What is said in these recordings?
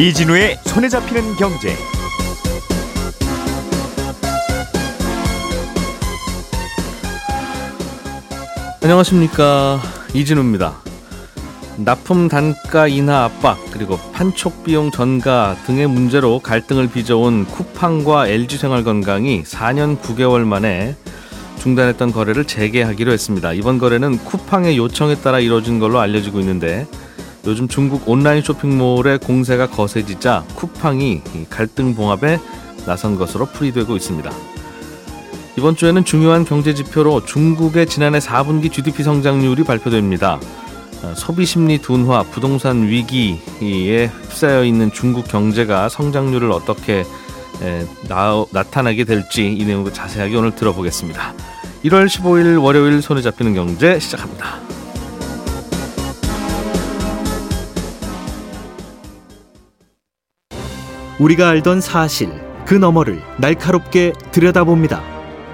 이진우의 손에 잡히는 경제. 안녕하십니까 이진우입니다. 납품 단가 인하 압박 그리고 판촉 비용 전가 등의 문제로 갈등을 빚어온 쿠팡과 LG생활건강이 4년 9개월 만에 중단했던 거래를 재개하기로 했습니다. 이번 거래는 쿠팡의 요청에 따라 이뤄진 걸로 알려지고 있는데 요즘 중국 온라인 쇼핑몰의 공세가 거세지자 쿠팡이 갈등 봉합에 나선 것으로 풀이되고 있습니다. 이번 주에는 중요한 경제 지표로 중국의 지난해 4분기 GDP 성장률이 발표됩니다. 어, 소비 심리 둔화, 부동산 위기에 휩싸여 있는 중국 경제가 성장률을 어떻게 나, 타나게 될지 이 내용도 자세하게 오늘 들어보겠습니다. 1월 15일 월요일 손에 잡히는 경제 시작합니다. 우리가 알던 사실 그 너머를 날카롭게 들여다봅니다.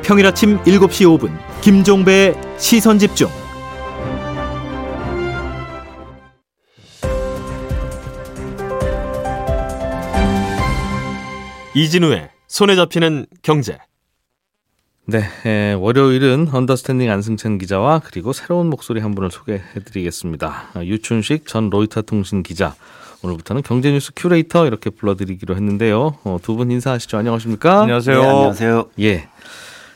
평일 아침 7시 5분 김종배의 시선 집중. 이진우의 손에 잡히는 경제. 네, 에, 월요일은 Understanding 안승찬 기자와 그리고 새로운 목소리 한 분을 소개해드리겠습니다. 아, 유춘식 전 로이터 통신 기자. 오늘부터는 경제뉴스 큐레이터 이렇게 불러드리기로 했는데요. 어, 두 분 인사하시죠. 안녕하십니까? 안녕하세요. 네, 안녕하세요. 예.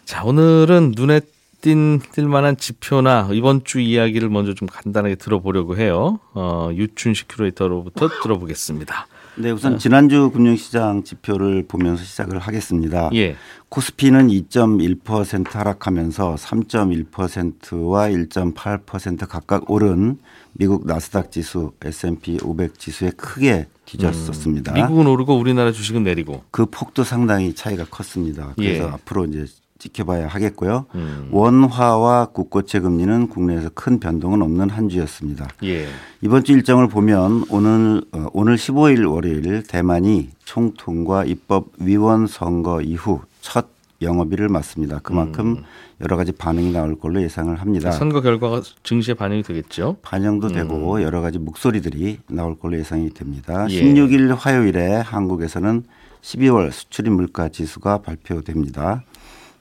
자, 오늘은 눈에 띈 띌만한 지표나 이번 주 이야기를 먼저 좀 간단하게 들어보려고 해요. 어, 유춘식 큐레이터로부터 들어보겠습니다. 네, 우선 지난주 금융시장 지표를 보면서 시작을 하겠습니다. 예. 코스피는 2.1% 하락하면서 3.1%와 1.8% 각각 오른 미국 나스닥 지수, S&P 500 지수에 크게 뒤졌었습니다. 음, 미국은 오르고 우리나라 주식은 내리고 그 폭도 상당히 차이가 컸습니다. 그래서 예. 앞으로 이제 지켜봐야 하겠고요. 음. 원화와 국고채 금리는 국내에서 큰 변동은 없는 한 주였습니다. 예. 이번 주 일정을 보면 오늘 어, 오늘 15일 월요일 대만이 총통과 입법 위원 선거 이후 첫 영업일을 맞습니다. 그만큼 음. 여러 가지 반응이 나올 걸로 예상을 합니다. 선거 결과가 증시에 반영이 되겠죠? 반영도 음. 되고 여러 가지 목소리들이 나올 걸로 예상이 됩니다. 예. 16일 화요일에 한국에서는 12월 수출입 물가 지수가 발표됩니다.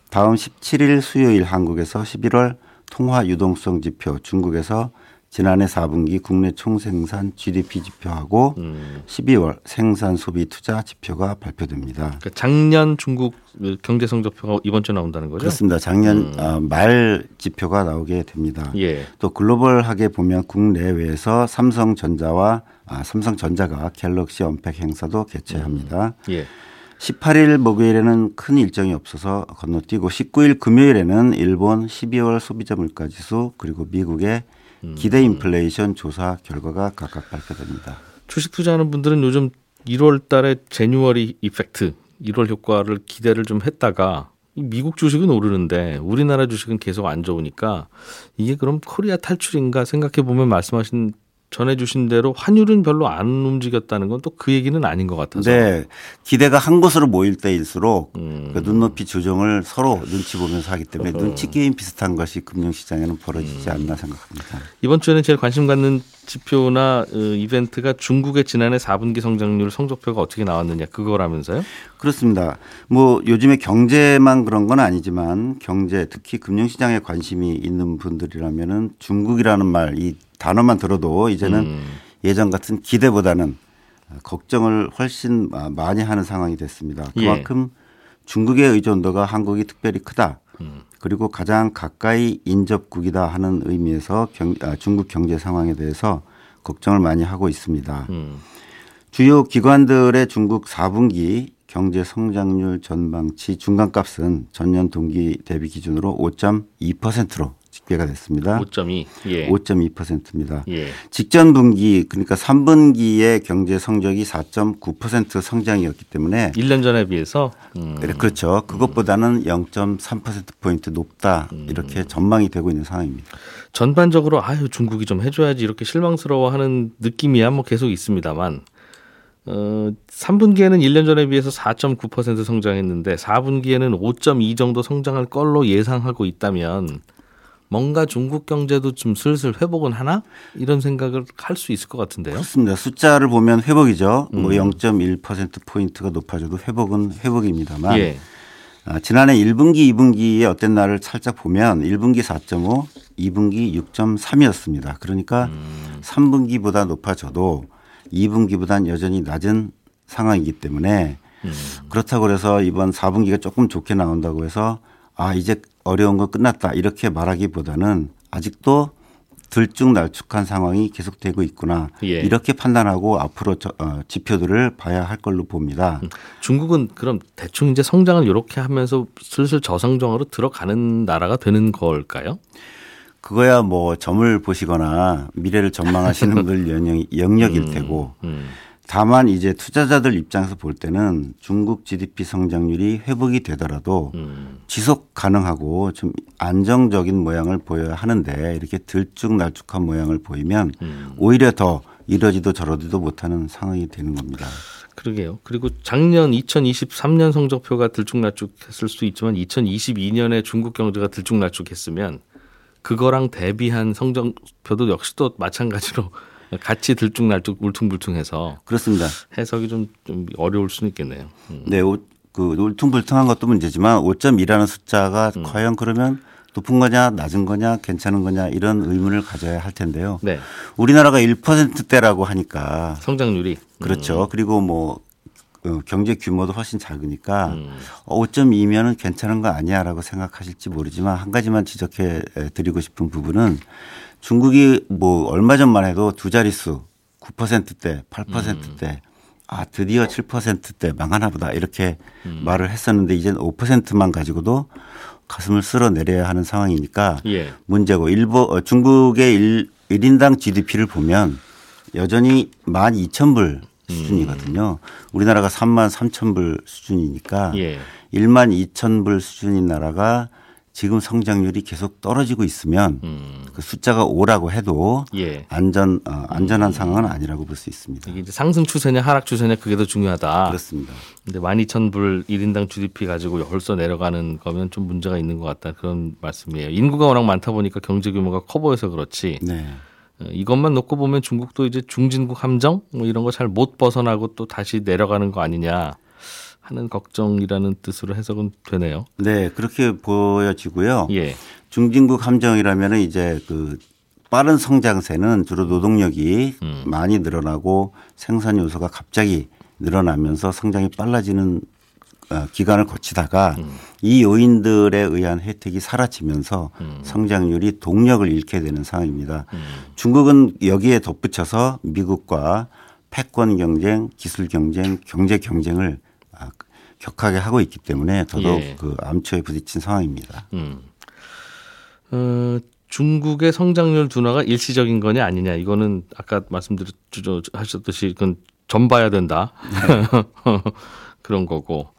다음 17일 수요일 한국에서 11월 통화 유동성 지표, 중국에서 지난해 4분기 국내 총생산 GDP 지표하고 음. 12월 생산 소비 투자 지표가 발표됩니다. 그러니까 작년 중국 경제 성적표가 이번 주에 나온다는 거죠? 그렇습니다. 작년 음. 어, 말 지표가 나오게 됩니다. 예. 또 글로벌하게 보면 국내외에서 삼성전자와 아, 삼성전자가 갤럭시 언팩 행사도 개최합니다. 음. 예. 18일 목요일에는 큰 일정이 없어서 건너뛰고 19일 금요일에는 일본 12월 소비자 물가 지수 그리고 미국의 음. 기대 인플레이션 조사 결과가 각각 발표됩니다. 주식 투자하는 분들은 요즘 1월 달에 제뉴얼이 이펙트 1월 효과를 기대를 좀 했다가 미국 주식은 오르는데 우리나라 주식은 계속 안 좋으니까 이게 그럼 코리아 탈출인가 생각해 보면 말씀하신 전해주신 대로 환율은 별로 안 움직였다는 건 또 그 얘기는 아닌 것 같아서. 네. 기대가 한 곳으로 모일 때일수록 음. 그 눈높이 조정을 서로 눈치 보면서 하기 때문에 어. 눈치 게임 비슷한 것이 금융시장에는 벌어지지 음. 않나 생각합니다. 이번 주에는 제일 관심 갖는 지표나 어, 이벤트가 중국의 지난해 4분기 성장률 성적표가 어떻게 나왔느냐 그거라면서요? 그렇습니다. 뭐 요즘에 경제만 그런 건 아니지만 경제 특히 금융시장에 관심이 있는 분들이라면은 중국이라는 말 이 단어만 들어도 이제는 음. 예전 같은 기대보다는 걱정을 훨씬 많이 하는 상황이 됐습니다. 예. 그만큼 예. 중국의 의존도가 한국이 특별히 크다. 음. 그리고 가장 가까이 인접국이다 하는 의미에서 경, 아, 중국 경제 상황에 대해서 걱정을 많이 하고 있습니다. 음. 주요 기관들의 중국 4분기 경제 성장률 전망치 중간값은 전년 동기 대비 기준으로 5.2%로 집계가 됐습니다. 5.2. 예. 5.2%입니다. 예. 직전 분기 그러니까 3분기의 경제 성적이 4.9% 성장이었기 때문에 1년 전에 비해서 음. 그렇죠. 그것보다는 0.3% 포인트 높다 음. 이렇게 전망이 되고 있는 상황입니다. 전반적으로 아유 중국이 좀 해줘야지 이렇게 실망스러워하는 느낌이야 뭐 계속 있습니다만 어, 3분기에는 1년 전에 비해서 4.9% 성장했는데 4분기에는 5.2 정도 성장할 걸로 예상하고 있다면 뭔가 중국 경제도 좀 슬슬 회복은 하나 이런 생각을 할 수 있을 것 같은데요. 그렇습니다. 숫자를 보면 회복이죠. 음. 뭐0.1% 포인트가 높아져도 회복은 회복입니다만 예. 아, 지난해 1분기, 2분기의 어떤 날을 살짝 보면 1분기 4.5, 2분기 6.3이었습니다. 그러니까 음. 3분기보다 높아져도 2분기보다는 여전히 낮은 상황이기 때문에 음. 그렇다고 그래서 이번 4분기가 조금 좋게 나온다고 해서 아 이제 어려운 거 끝났다 이렇게 말하기보다는 아직도 들쭉날쭉한 상황이 계속되고 있구나 예. 이렇게 판단하고 앞으로 저, 어, 지표들을 봐야 할 걸로 봅니다. 중국은 그럼 대충 이제 성장을 이렇게 하면서 슬슬 저성장으로 들어가는 나라가 되는 걸까요? 그거야 뭐 점을 보시거나 미래를 전망하시는 분들 영역, 영역일 테고 음. 다만 이제 투자자들 입장에서 볼 때는 중국 GDP 성장률이 회복이 되더라도 음. 지속 가능하고 좀 안정적인 모양을 보여야 하는데 이렇게 들쭉날쭉한 모양을 보이면 음. 오히려 더 이러지도 저러지도 못하는 상황이 되는 겁니다. 그러게요. 그리고 작년 2023년 성적표가 들쭉날쭉했을 수도 있지만 2022년에 중국 경제가 들쭉날쭉했으면 그거랑 대비한 성적표도 역시 또 마찬가지로 같이 들쭉날쭉 울퉁불퉁해서 그렇습니다. 해석이 좀, 좀 어려울 수는 있겠네요. 음. 네, 오- 그 울퉁불퉁한 것도 문제지만 5.2라는 숫자가 음. 과연 그러면 높은 거냐 낮은 거냐 괜찮은 거냐 이런 의문을 가져야 할 텐데요. 네. 우리나라가 1%대라고 하니까 성장률이 그렇죠. 그리고 뭐 어, 경제 규모도 훨씬 작으니까 음. 5.2면은 괜찮은 거 아니야라고 생각하실지 모르지만 한 가지만 지적해 드리고 싶은 부분은 중국이 뭐 얼마 전만 해도 두 자릿수 9%대, 8%대 아 드디어 7%대 망하나 보다 이렇게 말을 했었는데 이제는 5%만 가지고도 가슴을 쓸어내려야 하는 상황이니까 예. 문제고 일본 어, 중국의 일, 1인당 GDP를 보면 여전히 12,000불 수준이거든요. 우리나라가 3만 3,000불 수준이니까 예. 1만 2,000불 수준인 나라가 지금 성장률이 계속 떨어지고 있으면 음. 그 숫자가 5라고 해도 예. 안전 어, 안전한 상황은 아니라고 볼 수 있습니다. 이게 상승 추세냐 하락 추세냐 그게 더 중요하다. 그렇습니다. 근데 12,000불 1인당 GDP 가지고 벌써 내려가는 거면 좀 문제가 있는 것 같다. 그런 말씀이에요. 인구가 워낙 많다 보니까 경제 규모가 커 보여서 그렇지. 네. 어, 이것만 놓고 보면 중국도 이제 중진국 함정 뭐 이런 거 잘 못 벗어나고 또 다시 내려가는 거 아니냐 하는 걱정이라는 뜻으로 해석은 되네요. 네, 그렇게 보여지고요. 예. 중진국 함정이라면 이제 그 빠른 성장세는 주로 노동력이 음. 많이 늘어나고 생산 요소가 갑자기 늘어나면서 성장이 빨라지는 어, 기간을 거치다가 음. 이 요인들에 의한 혜택이 사라지면서 성장률이 동력을 잃게 되는 상황입니다. 음. 중국은 여기에 덧붙여서 미국과 패권 경쟁, 기술 경쟁, 경제 경쟁을 아, 격하게 하고 있기 때문에 더더욱 예. 그 암초에 부딪힌 상황입니다. 음. 어, 중국의 성장률 둔화가 일시적인 거냐 아니냐 이거는 아까 말씀드렸듯이 그건 점 봐야 된다 그런 거고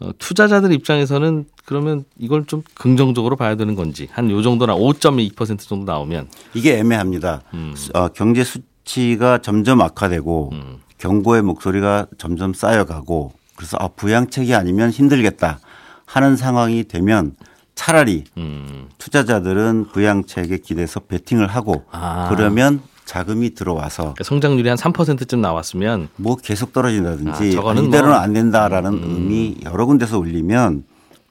어, 투자자들 입장에서는 그러면 이걸 좀 긍정적으로 봐야 되는 건지 한 요 정도나 5.2% 정도 나오면 이게 애매합니다. 수- 어, 경제 수치가 점점 악화되고 경고의 목소리가 점점 쌓여가고 그래서 아, 부양책이 아니면 힘들겠다 하는 상황이 되면 차라리 음, 투자자들은 부양책에 기대서 베팅을 하고 아. 그러면 자금이 들어와서 그러니까 성장률이 한 3%쯤 나왔으면 뭐 계속 떨어진다든지 아, 아, 이대로는 뭐- 안 된다라는 의미 여러 군데서 울리면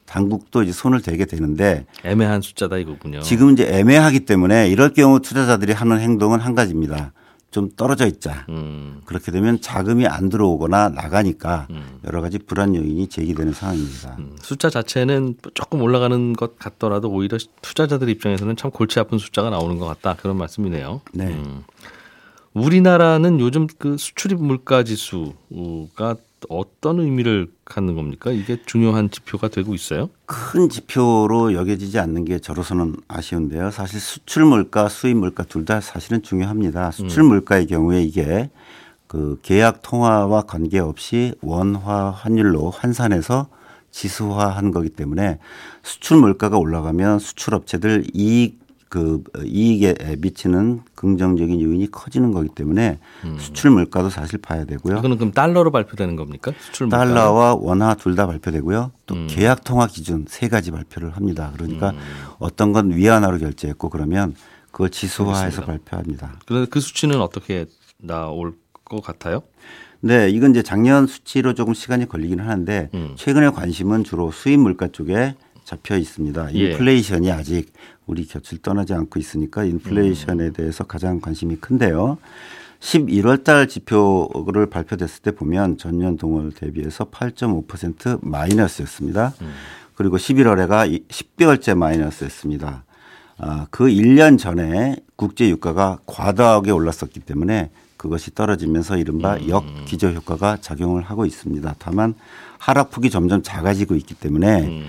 당국도 이제 손을 대게 되는데 애매한 숫자다 이거군요. 지금 이제 애매하기 때문에 이럴 경우 투자자들이 하는 행동은 한 가지입니다. 좀 떨어져 있자. 음, 그렇게 되면 자금이 안 들어오거나 나가니까 음. 여러 가지 불안 요인이 제기되는 상황입니다. 음, 숫자 자체는 조금 올라가는 것 같더라도 오히려 투자자들 입장에서는 참 골치 아픈 숫자가 나오는 것 같다 그런 말씀이네요. 네. 음. 우리나라는 요즘 그 수출입 물가 지수가 어떤 의미를 갖는 겁니까? 이게 중요한 지표가 되고 있어요? 큰 지표로 여겨지지 않는 게 저로서는 아쉬운데요. 사실 수출 물가, 수입 물가 둘 다 사실은 중요합니다. 수출 물가의 경우에 이게 그 계약 통화와 관계없이 원화 환율로 환산해서 지수화한 거기 때문에 수출 물가가 올라가면 수출 업체들 이익 그 이익에 미치는 긍정적인 요인이 커지는 거기 때문에 수출 물가도 사실 봐야 되고요. 이거는 그럼 달러로 발표되는 겁니까? 수출 물가. 달러와 원화 둘 다 발표되고요. 또 계약 통화 기준 세 가지 발표를 합니다. 그러니까 어떤 건 위안화로 결제했고 그러면 그걸 지수화해서 발표합니다. 그래서 그 수치는 어떻게 나올 것 같아요? 네, 이건 이제 작년 수치로 조금 시간이 걸리긴 하는데 음. 최근에 관심은 주로 수입 물가 쪽에 잡혀 있습니다. 예. 인플레이션이 아직 우리 곁을 떠나지 않고 있으니까 인플레이션에 음. 대해서 가장 관심이 큰데요. 11월 달 지표를 발표됐을 때 보면 전년 동월 대비해서 8.5% 마이너스였습니다. 음. 그리고 11월에가 10개월째 마이너스였습니다. 아, 그 1년 전에 국제 유가가 과다하게 올랐었기 때문에 그것이 떨어지면서 이른바 음. 역기저 효과가 작용을 하고 있습니다. 다만 하락폭이 점점 작아지고 있기 때문에 음.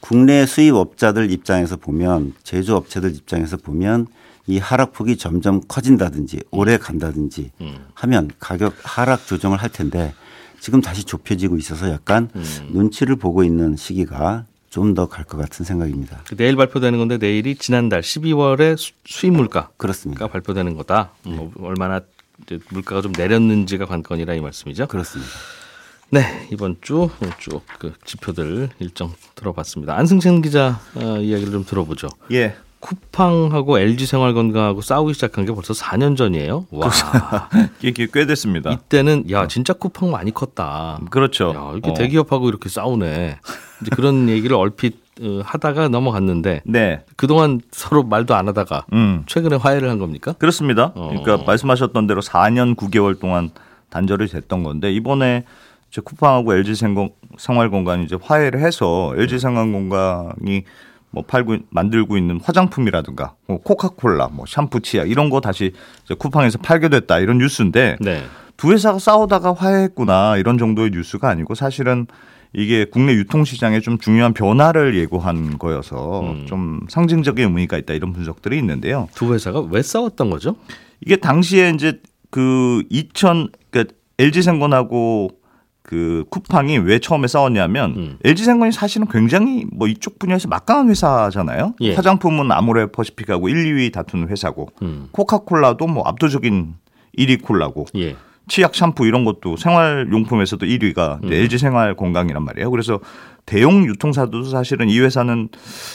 국내 수입업자들 입장에서 보면 제조업체들 입장에서 보면 이 하락폭이 점점 커진다든지 오래 간다든지 하면 가격 하락 조정을 할 텐데 지금 다시 좁혀지고 있어서 약간 눈치를 보고 있는 시기가 좀 더 갈 것 같은 생각입니다. 그 내일 발표되는 건데 내일이 지난달 12월에 수입 물가가 그렇습니다. 발표되는 거다. 뭐 얼마나 물가가 좀 내렸는지가 관건이라 이 말씀이죠. 그렇습니다. 네 이번 주 쭉 그 지표들 일정 들어봤습니다. 안승찬 기자 어, 이야기를 좀 들어보죠. 예. 쿠팡하고 LG 생활건강하고 싸우기 시작한 게 벌써 4년 전이에요. 와 이게 꽤 됐습니다. 이때는 야 진짜 쿠팡 많이 컸다. 그렇죠. 야 이렇게 어. 대기업하고 이렇게 싸우네. 이제 그런 얘기를 얼핏 어, 하다가 넘어갔는데 네. 그동안 서로 말도 안 하다가 음. 최근에 화해를 한 겁니까? 그렇습니다. 어. 그러니까 말씀하셨던 대로 4년 9개월 동안 단절이 됐던 건데 이번에 이제 쿠팡하고 LG 생공, 생활건강이 이제 화해를 해서 LG 생활건강이 뭐 팔고 만들고 있는 화장품이라든가 뭐 코카콜라, 뭐 샴푸, 치약 이런 거 다시 쿠팡에서 팔게 됐다 이런 뉴스인데 네. 두 회사가 싸우다가 화해했구나 이런 정도의 뉴스가 아니고 사실은 이게 국내 유통시장에 좀 중요한 변화를 예고한 거여서 음. 좀 상징적인 의미가 있다 이런 분석들이 있는데요. 두 회사가 왜 싸웠던 거죠? 이게 당시에 이제 그 2000, 그러니까 LG생건하고 그 쿠팡이 왜 처음에 싸웠냐면 음. LG생건이 사실은 굉장히 뭐 이쪽 분야에서 막강한 회사잖아요. 예. 화장품은 아모레 퍼시픽하고 1, 2위 다투는 회사고 음. 코카콜라도 뭐 압도적인 1위 콜라고 예. 치약, 샴푸 이런 것도 생활용품에서도 1위가 음. LG 생활 건강이란 말이에요. 그래서 대형 유통사도 사실은 이 회사는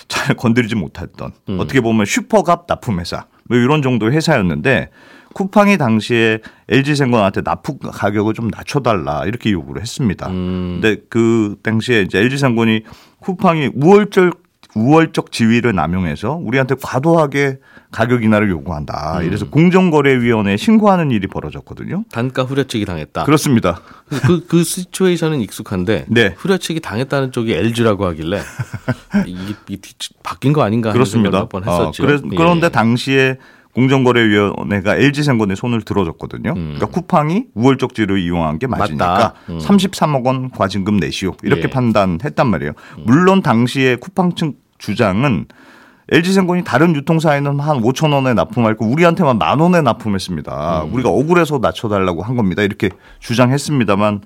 잘 건드리지 못했던 음. 어떻게 보면 슈퍼갑 납품 회사 뭐 이런 정도의 회사였는데 쿠팡이 당시에 LG 생건한테 납품 가격을 좀 낮춰달라 이렇게 요구를 했습니다. 음. 근데 그 당시에 이제 LG 생건이 쿠팡이 우월적 우월적 지위를 남용해서 우리한테 과도하게 가격 인하를 요구한다. 음. 이래서 공정거래위원회에 신고하는 일이 벌어졌거든요. 단가 후려치기 당했다. 그렇습니다. 그, 그 시츄에이션은 익숙한데 네. 후려치기 당했다는 쪽이 LG라고 하길래 이게, 이게 바뀐 거 아닌가 그렇습니다. 몇번 했었죠. 어, 그래, 예. 그런데 당시에 공정거래위원회가 LG생건의 손을 들어줬거든요. 음. 그러니까 쿠팡이 우월적 지를 이용한 게 맞으니까. 음. 33억 원 과징금 내시오 이렇게 예. 음. 판단했단 말이에요. 물론 당시에 쿠팡 측 주장은 LG생건이 다른 유통사에는 한 5천 원에 납품했고 우리한테만 만 원에 납품했습니다. 음. 우리가 억울해서 낮춰달라고 한 겁니다. 이렇게 주장했습니다만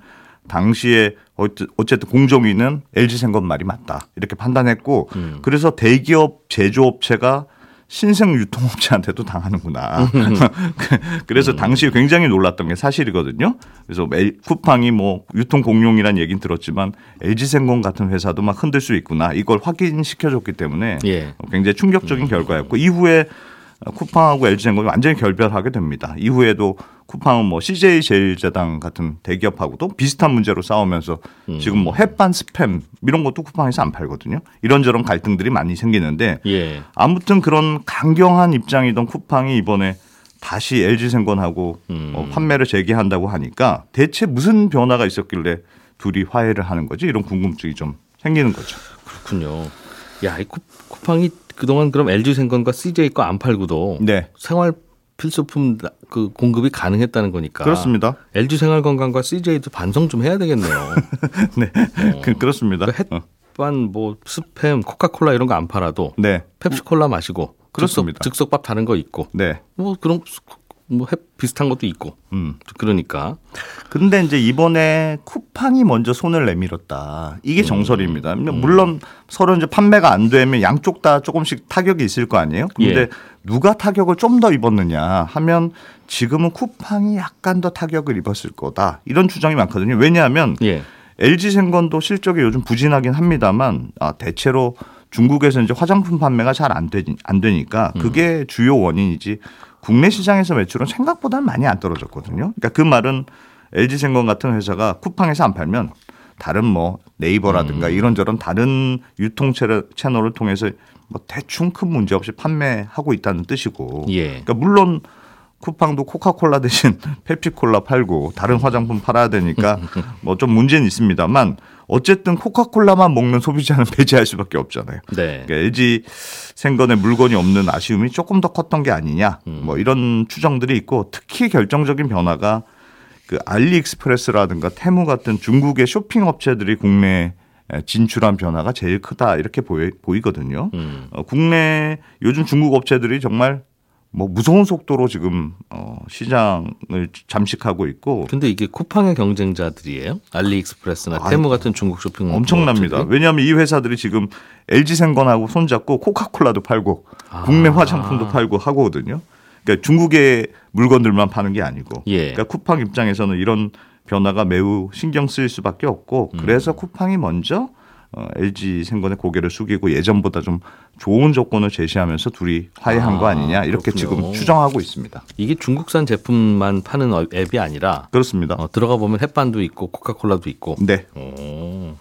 당시에 어쨌- 어쨌든 공정위는 LG생건 말이 맞다 이렇게 판단했고 음. 그래서 대기업 제조업체가 신생 유통업체한테도 당하는구나. 그래서 당시에 굉장히 놀랐던 게 사실이거든요. 그래서 엘- 쿠팡이 뭐 유통 공룡이란 얘기는 들었지만 LG생건 같은 회사도 막 흔들 수 있구나. 이걸 확인시켜줬기 때문에 예. 굉장히 충격적인 결과였고 이후에 쿠팡하고 LG생건이 완전히 결별하게 됩니다. 이후에도 쿠팡은 뭐 CJ 제일제당 같은 대기업하고도 비슷한 문제로 싸우면서 지금 뭐 햇반 스팸 이런 것도 쿠팡에서 안 팔거든요. 이런저런 갈등들이 많이 생기는데 예. 아무튼 그런 강경한 입장이던 쿠팡이 이번에 다시 LG생건하고 음. 어, 판매를 재개한다고 하니까 대체 무슨 변화가 있었길래 둘이 화해를 하는 거지 이런 궁금증이 좀 생기는 거죠. 그렇군요. 야, 이 쿠, 쿠팡이 그동안 그럼 LG 생건과 CJ 거 안 팔고도 네, 생활 필수품 나- 그 공급이 가능했다는 거니까. 그렇습니다. LG 생활건강과 CJ도 반성 좀 해야 되겠네요. 네, 그, 그렇습니다. 그 어, 햇반 뭐 스팸, 코카콜라 이런 거 안 팔아도 네, 펩시콜라 마시고 그렇습니다. 즉석, 즉석밥 다른 거 있고 네, 뭐 그럼 뭐 해- 비슷한 것도 있고. 음. 그러니까 근데 이제 이번에 쿠팡이 먼저 손을 내밀었다. 음. 이게 정설입니다. 물론 서로 이제 판매가 안 되면 양쪽 다 조금씩 타격이 있을 거 아니에요? 근데 예. 누가 타격을 좀 더 입었느냐 하면 지금은 쿠팡이 약간 더 타격을 입었을 거다. 이런 추정이 많거든요. 왜냐하면 예. LG 생건도 실적이 요즘 부진하긴 합니다만 아, 대체로 중국에서 이제 화장품 판매가 잘 안 되니 안 되니까 그게 주요 원인이지 국내 시장에서 매출은 생각보다는 많이 안 떨어졌거든요. 그러니까 그 말은 LG 생건 같은 회사가 쿠팡에서 안 팔면 다른 뭐 네이버라든가 이런저런 다른 유통 채널- 채널을 통해서 뭐 대충 큰 문제 없이 판매하고 있다는 뜻이고. 예. 그러니까 물론 쿠팡도 코카콜라 대신 펩시콜라 팔고 다른 화장품 팔아야 되니까 뭐 좀 문제는 있습니다만 어쨌든 코카콜라만 먹는 소비자는 배제할 수밖에 없잖아요. 네. 그러니까 LG 생건에 물건이 없는 아쉬움이 조금 더 컸던 게 아니냐 음. 뭐 이런 추정들이 있고 특히 결정적인 변화가 그 알리익스프레스라든가 테무 같은 중국의 쇼핑 업체들이 국내에 진출한 변화가 제일 크다 이렇게 보이, 보이 거든요. 음. 어, 국내 요즘 중국 업체들이 정말 뭐 무서운 속도로 지금 어, 시장을 잠식하고 있고 근데 이게 쿠팡의 경쟁자들이에요? 알리익스프레스나 테무 같은 중국 쇼핑 엄청납니다. 왜냐하면 이 회사들이 지금 LG 생건하고 손잡고 코카콜라도 팔고 아. 국내 화장품도 팔고 하거든요. 그러니까 중국의 물건들만 파는 게 아니고. 예. 그러니까 쿠팡 입장에서는 이런 변화가 매우 신경 쓰일 수밖에 없고 음. 그래서 쿠팡이 먼저 어, LG 생건의 고개를 숙이고 예전보다 좀 좋은 조건을 제시하면서 둘이 화해한 아, 거 아니냐 이렇게 그렇군요. 지금 추정하고 있습니다. 이게 중국산 제품만 파는 어- 앱이 아니라 그렇습니다. 어, 들어가 보면 햇반도 있고 코카콜라도 있고. 네. 오.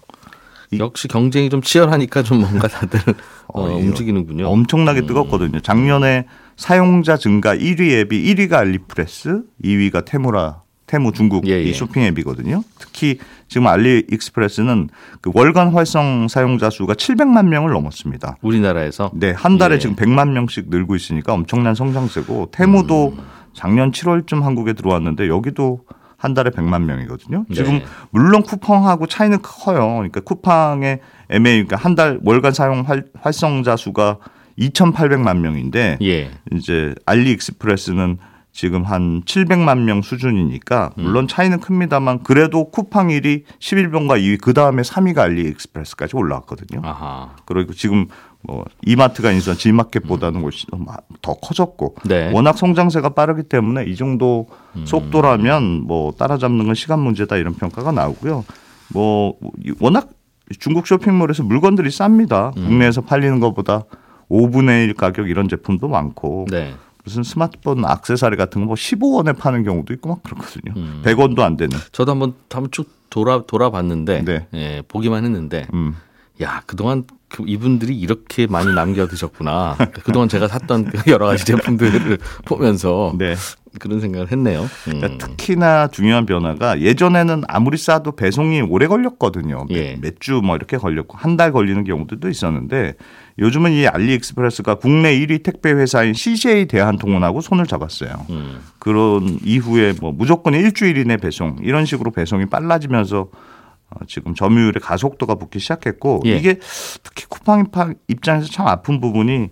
역시 경쟁이 좀 치열하니까 좀 뭔가 다들 어, 어, 움직이는군요. 엄청나게 음. 뜨겁거든요. 작년에 사용자 증가 1위 앱이 1위가 알리프레스, 2위가 테무라, 테무 중국 예, 예. 이 쇼핑 앱이거든요. 특히 지금 알리익스프레스는 그 월간 활성 사용자 수가 700만 명을 넘었습니다. 우리나라에서 네, 한 달에 예. 지금 100만 명씩 늘고 있으니까 엄청난 성장세고 테무도 음. 작년 7월쯤 한국에 들어왔는데 여기도 한 달에 100만 명이거든요. 지금 네. 물론 쿠팡하고 차이는 커요. 그러니까 쿠팡의 MA 그러니까 한 달 월간 사용 활, 활성자 수가 2,800만 명인데 예. 이제 알리익스프레스는 지금 한 700만 명 수준이니까 음. 물론 차이는 큽니다만 그래도 쿠팡 1위 11번가 2위 그 다음에 3위가 알리익스프레스까지 올라왔거든요. 아하. 그리고 지금 뭐 이마트가 인수한 G마켓보다는 훨씬 더 커졌고 네. 워낙 성장세가 빠르기 때문에 이 정도 음. 속도라면 뭐 따라잡는 건 시간 문제다 이런 평가가 나오고요. 뭐 워낙 중국 쇼핑몰에서 물건들이 쌉니다. 음. 국내에서 팔리는 것보다 5분의 1 가격 이런 제품도 많고 네. 무슨 스마트폰 액세서리 같은 거 뭐 15원에 파는 경우도 있고 막 그렇거든요. 음. 100원도 안 되는. 저도 한번 한번 쭉 돌아 돌아봤는데 네. 예, 보기만 했는데 음. 야 그동안 그 이분들이 이렇게 많이 남겨 드셨구나. 그동안 제가 샀던 그 여러 가지 제품들을 보면서 네. 그런 생각을 했네요. 음. 그러니까 특히나 중요한 변화가 예전에는 아무리 싸도 배송이 오래 걸렸거든요. 예. 몇주 뭐 이렇게 걸렸고 한 달 걸리는 경우들도 있었는데 요즘은 이 알리익스프레스가 국내 1위 택배 회사인 CJ 대한통운하고 손을 잡았어요. 음. 그런 이후에 뭐 무조건 일주일 이내 배송 이런 식으로 배송이 빨라지면서 어, 지금 점유율의 가속도가 붙기 시작했고 예. 이게 특히 쿠팡 입장에서 참 아픈 부분이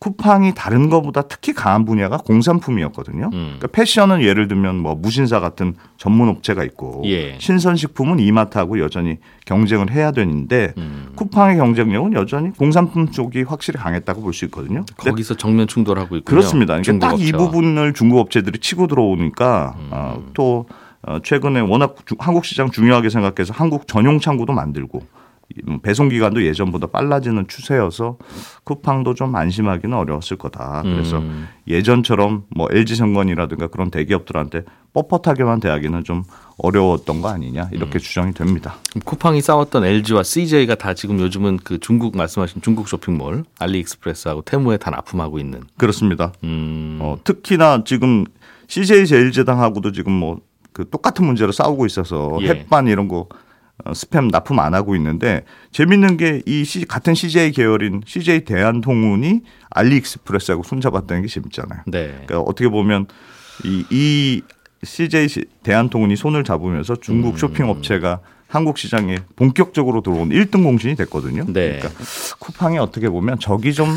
쿠팡이 다른 것보다 특히 강한 분야가 공산품이었거든요. 음. 그러니까 패션은 예를 들면 뭐 무신사 같은 전문 업체가 있고 예. 신선식품은 이마트하고 여전히 경쟁을 해야 되는데 음. 쿠팡의 경쟁력은 여전히 공산품 쪽이 확실히 강했다고 볼 수 있거든요. 거기서 정면 충돌하고 있군요. 그렇습니다. 그러니까 딱 이. 부분을 중국 업체들이 치고 들어오니까 음. 어, 또 어, 최근에 워낙 주- 한국 시장 중요하게 생각해서 한국 전용 창구도 만들고 이, 음, 배송 기간도 예전보다 빨라지는 추세여서 쿠팡도 좀 안심하기는 어려웠을 거다. 그래서 음. 예전처럼 뭐 LG 생건이라든가 그런 대기업들한테 뻣뻣하게만 대하기는 좀 어려웠던 거 아니냐 이렇게 추정이 됩니다. 그럼 쿠팡이 싸웠던 LG와 CJ가 다 지금 요즘은 그 중국 말씀하신 중국 쇼핑몰 알리익스프레스하고 테무에 다 납품하고 있는. 그렇습니다. 음. 어, 특히나 지금 CJ 제일제당하고도 지금 뭐 그 똑같은 문제로 싸우고 있어서 예. 햇반 이런 거 어, 스팸 납품 안 하고 있는데 재밌는 게 이 같은 CJ 계열인 CJ 대한통운이 알리익스프레스하고 손잡았다는 게 재밌잖아요. 네. 그러니까 어떻게 보면 이, 이 CJ 시- 대한통운이 손을 잡으면서 중국 음. 쇼핑 업체가 한국 시장에 본격적으로 들어온 1등 공신이 됐거든요. 네. 그러니까 쿠팡이 어떻게 보면 적이 좀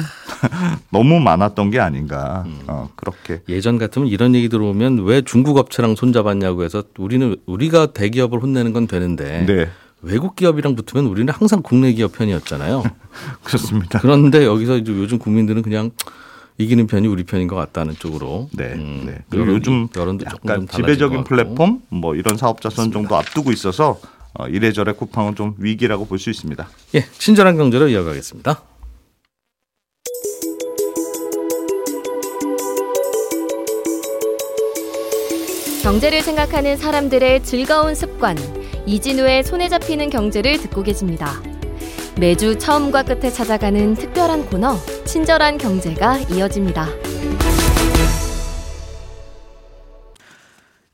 너무 많았던 게 아닌가. 어, 그렇게. 예전 같으면 이런 얘기 들어오면 왜 중국 업체랑 손잡았냐고 해서 우리는 우리가 대기업을 혼내는 건 되는데 네. 외국 기업이랑 붙으면 우리는 항상 국내 기업 편이었잖아요. 그렇습니다. 그런데 여기서 이제 요즘 국민들은 그냥 이기는 편이 우리 편인 것 같다는 쪽으로. 네. 음, 네. 그리고 여론- 요즘 여론도 약간 지배적인. 플랫폼 뭐 이런 사업자 선 정도 앞두고 있어서 어, 이래저래 쿠팡은 좀 위기라고 볼 수 있습니다. 예, 친절한 경제로 이어가겠습니다. 경제를 생각하는 사람들의 즐거운 습관 이진우의 손에 잡히는 경제를 듣고 계십니다. 매주 처음과 끝에 찾아가는 특별한 코너 친절한 경제가 이어집니다.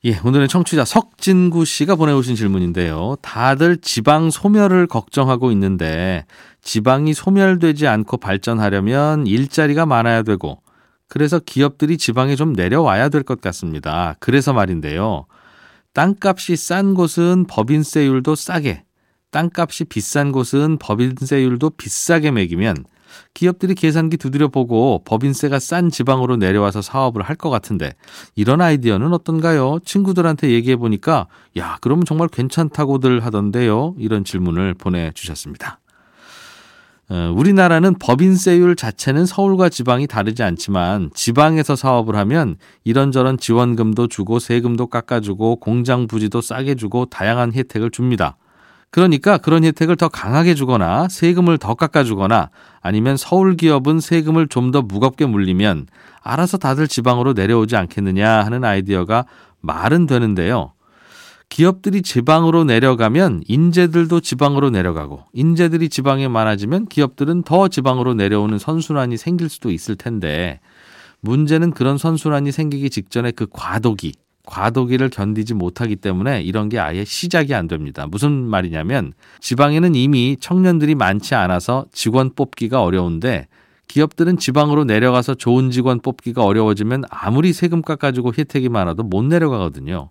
예, 오늘의 청취자 석진구 씨가 보내오신 질문인데요. 다들 지방 소멸을 걱정하고 있는데 지방이 소멸되지 않고 발전하려면 일자리가 많아야 되고 그래서 기업들이 지방에 좀 내려와야 될 것 같습니다. 그래서 말인데요. 땅값이 싼 곳은 법인세율도 싸게, 땅값이 비싼 곳은 법인세율도 비싸게 매기면 기업들이 계산기 두드려 보고 법인세가 싼 지방으로 내려와서 사업을 할 것 같은데 이런 아이디어는 어떤가요? 친구들한테 얘기해 보니까 야, 그러면 정말 괜찮다고들 하던데요. 이런 질문을 보내 주셨습니다. 어, 우리나라는 법인세율 자체는 서울과 지방이 다르지 않지만 지방에서 사업을 하면 이런저런 지원금도 주고 세금도 깎아주고 공장 부지도 싸게 주고 다양한 혜택을 줍니다. 그러니까 그런 혜택을 더 강하게 주거나 세금을 더 깎아주거나 아니면 서울 기업은 세금을 좀 더 무겁게 물리면 알아서 다들 지방으로 내려오지 않겠느냐 하는 아이디어가 말은 되는데요. 기업들이 지방으로 내려가면 인재들도 지방으로 내려가고 인재들이 지방에 많아지면 기업들은 더 지방으로 내려오는 선순환이 생길 수도 있을 텐데 문제는 그런 선순환이 생기기 직전에 그 과도기 과도기를 견디지 못하기 때문에 이런 게 아예 시작이 안 됩니다. 무슨 말이냐면 지방에는 이미 청년들이 많지 않아서 직원 뽑기가 어려운데 기업들은 지방으로 내려가서 좋은 직원 뽑기가 어려워지면 아무리 세금 깎아주고 혜택이 많아도 못 내려가거든요.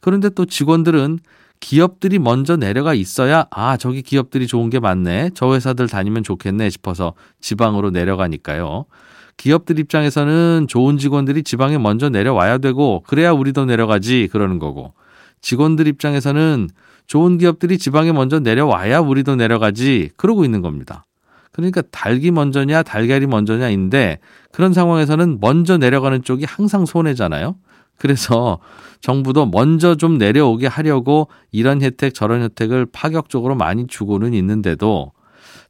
그런데 또 직원들은 기업들이 먼저 내려가 있어야 아 저기 기업들이 좋은 게 많네 저 회사들 다니면 좋겠네 싶어서 지방으로 내려가니까요. 기업들 입장에서는 좋은 직원들이 지방에 먼저 내려와야 되고 그래야 우리도 내려가지 그러는 거고 직원들 입장에서는 좋은 기업들이 지방에 먼저 내려와야 우리도 내려가지 그러고 있는 겁니다. 그러니까 닭이 먼저냐 달걀이 먼저냐인데 그런 상황에서는 먼저 내려가는 쪽이 항상 손해잖아요. 그래서 정부도 먼저 좀 내려오게 하려고 이런 혜택 저런 혜택을 파격적으로 많이 주고는 있는데도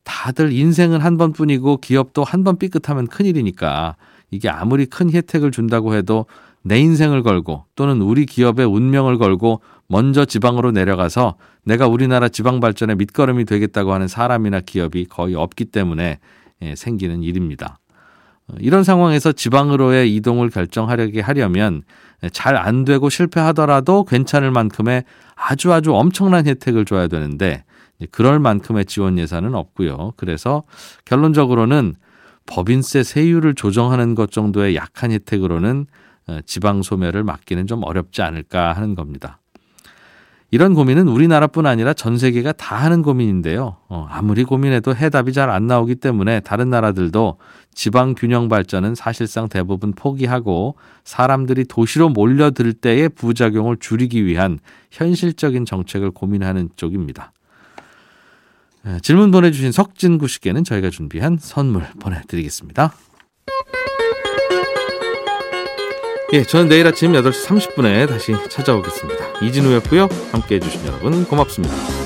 다들 인생은 한 번뿐이고 기업도 한 번 삐끗하면 큰일이니까 이게 아무리 큰 혜택을 준다고 해도 내 인생을 걸고 또는 우리 기업의 운명을 걸고 먼저 지방으로 내려가서 내가 우리나라 지방 발전의 밑거름이 되겠다고 하는 사람이나 기업이 거의 없기 때문에 예, 생기는 일입니다. 어, 이런 상황에서 지방으로의 이동을 결정하려게 하려면 잘 안 되고 실패하더라도 괜찮을 만큼의 아주 아주 엄청난 혜택을 줘야 되는데 그럴 만큼의 지원 예산은 없고요. 그래서 결론적으로는 법인세 세율을 조정하는 것 정도의 약한 혜택으로는 어, 지방 소멸을 막기는 좀 어렵지 않을까 하는 겁니다. 이런 고민은 우리나라뿐 아니라 전 세계가 다 하는 고민인데요. 어, 아무리 고민해도 해답이 잘 안 나오기 때문에 다른 나라들도 지방 균형 발전은 사실상 대부분 포기하고 사람들이 도시로 몰려들 때의 부작용을 줄이기 위한 현실적인 정책을 고민하는 쪽입니다. 에, 질문 보내주신 석진구 씨께는 저희가 준비한 선물 보내드리겠습니다. 예, 저는 내일 아침 8시 30분에 다시 찾아오겠습니다. 이진우였고요. 함께 해 주신 여러분 고맙습니다.